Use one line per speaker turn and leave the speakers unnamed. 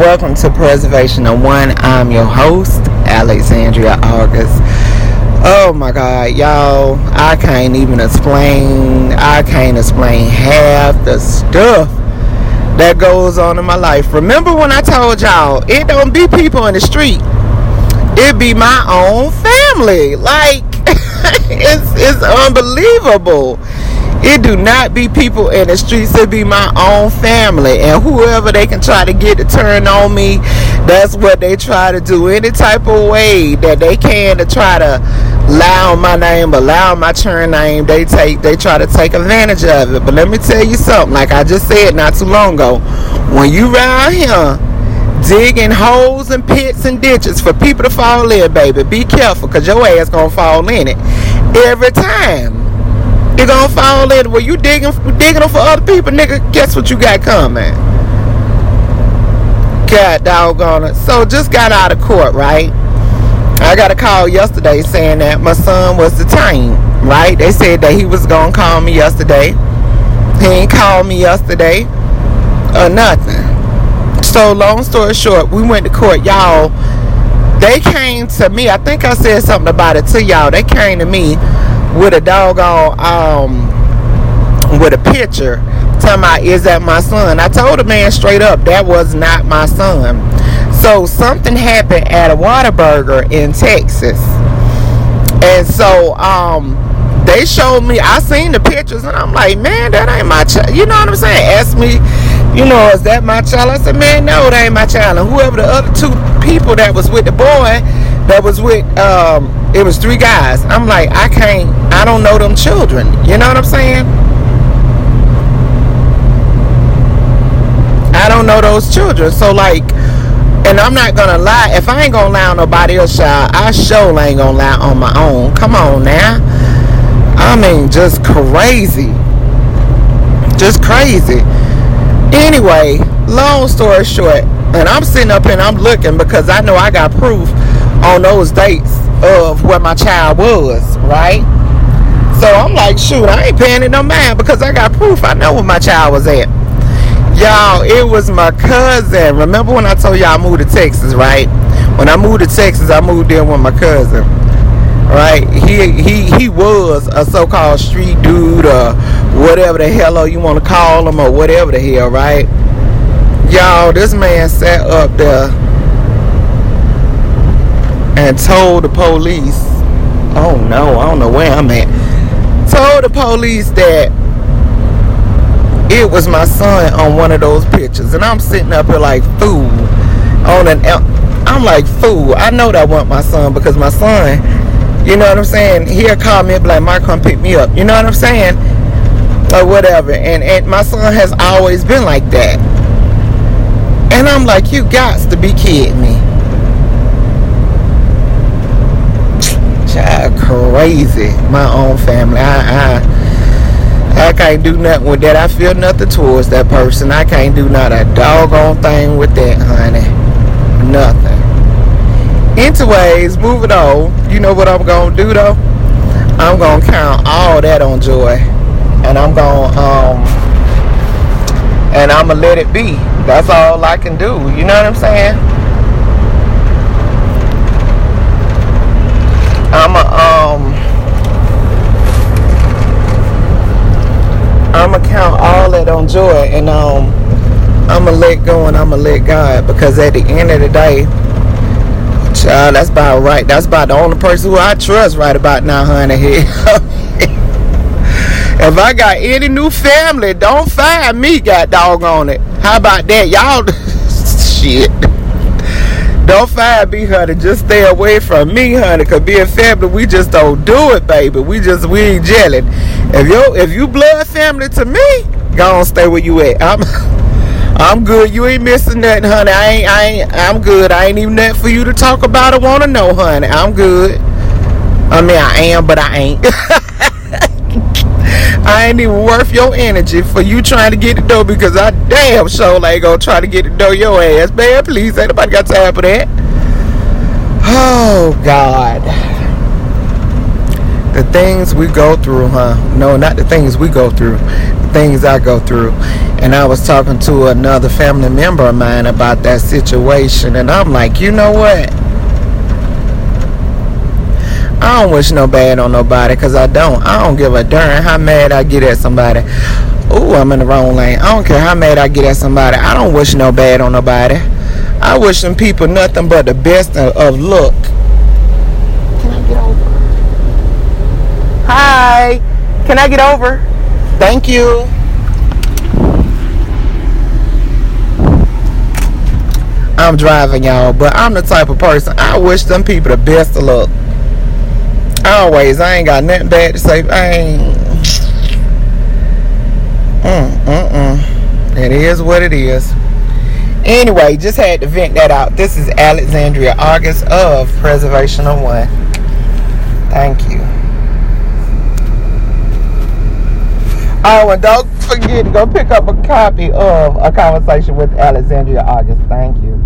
Welcome to Preservation of One. I'm your host, Alexandria August. Oh my God, y'all, I can't even explain, I can't explain half the stuff that goes on in my life. Remember when I told y'all, it don't be people in the street, it be my own family. Like, it's, it's unbelievable. It do not be people in the streets. It be my own family. And whoever they can try to get to turn on me, that's what they try to do. Any type of way that they can to try to on my name, allow my churn name, they take they try to take advantage of it. But let me tell you something, like I just said not too long ago, when you around here digging holes and pits and ditches for people to fall in, baby, be careful because your ass gonna fall in it every time. You're gonna fall in where you digging digging them for other people, nigga. Guess what you got coming? God doggone it. So just got out of court, right? I got a call yesterday saying that my son was detained, right? They said that he was gonna call me yesterday. He ain't called me yesterday or nothing. So long story short, we went to court, y'all. They came to me. I think I said something about it to y'all. They came to me with a doggone um with a picture talking about is that my son. I told the man straight up that was not my son. So something happened at a Whataburger in Texas. And so um they showed me I seen the pictures and I'm like, man, that ain't my child. You know what I'm saying? Ask me, you know, is that my child? I said, man, no, that ain't my child. And whoever the other two people that was with the boy that was with um it was three guys. I'm like, I can't I don't know them children. You know what I'm saying? I don't know those children. So like and I'm not gonna lie, if I ain't gonna lie on nobody else child, I sure ain't gonna lie on my own. Come on now. I mean just crazy. Just crazy. Anyway, long story short, and I'm sitting up and I'm looking because I know I got proof on those dates of where my child was, right? So I'm like, shoot, I ain't paying it no mind because I got proof. I know where my child was at. Y'all, it was my cousin. Remember when I told y'all I moved to Texas, right? When I moved to Texas, I moved in with my cousin. Right? He he he was a so-called street dude or whatever the hell you want to call him or whatever the hell, right? Y'all, this man sat up there and told the police, oh no, I don't know where I'm at, told the police that it was my son on one of those pictures. And I'm sitting up here like fool on an I'm like fool. I know that wasn't my son because my son, you know what I'm saying? He'll call me and be like, Mark, come pick me up. You know what I'm saying? Or whatever. And and my son has always been like that. And I'm like, you got to be kidding me. Child, crazy. My own family. I, I, I can't do nothing with that. I feel nothing towards that person. I can't do not a doggone thing with that, honey. Nothing. Anyways, moving on. You know what I'm gonna do though? I'm gonna count all that on joy, and I'm gonna um, and I'm gonna let it be. That's all I can do. You know what I'm saying? I'm a um I'm gonna count all that on joy and um I'm gonna let go and I'm gonna let God because at the end of the day, child, that's about right. That's about the only person who I trust right about now, honey. if I got any new family, don't fire me, got dog on it. How about that, y'all? Shit. Don't find me, honey. Just stay away from me, honey. Cause being family, we just don't do it, baby. We just we ain't gelling. If you if you blood family to me, go on stay where you at. I'm I'm good. You ain't missing nothing, honey. I ain't I ain't I'm good. I ain't even nothing for you to talk about or wanna know, honey. I'm good. I mean I am, but I ain't. I ain't even worth your energy for you trying to get the dough because I damn sure ain't gonna try to get the dough your ass, man. Please, ain't nobody got time for that. Oh God. The things we go through, huh? No, not the things we go through. The things I go through. And I was talking to another family member of mine about that situation. And I'm like, you know what? I don't wish no bad on nobody because I don't. I don't give a darn how mad I get at somebody. Ooh, I'm in the wrong lane. I don't care how mad I get at somebody. I don't wish no bad on nobody. I wish them people nothing but the best of, of luck. Can I get over? Hi. Can I get over? Thank you. I'm driving y'all, but I'm the type of person I wish them people the best of luck. Always, I ain't got nothing bad to say. I ain't. Mm, mm, mm. It is what it is. Anyway, just had to vent that out. This is Alexandria August of Preservation of One. Thank you. Oh, and don't forget to go pick up a copy of A Conversation with Alexandria August. Thank you.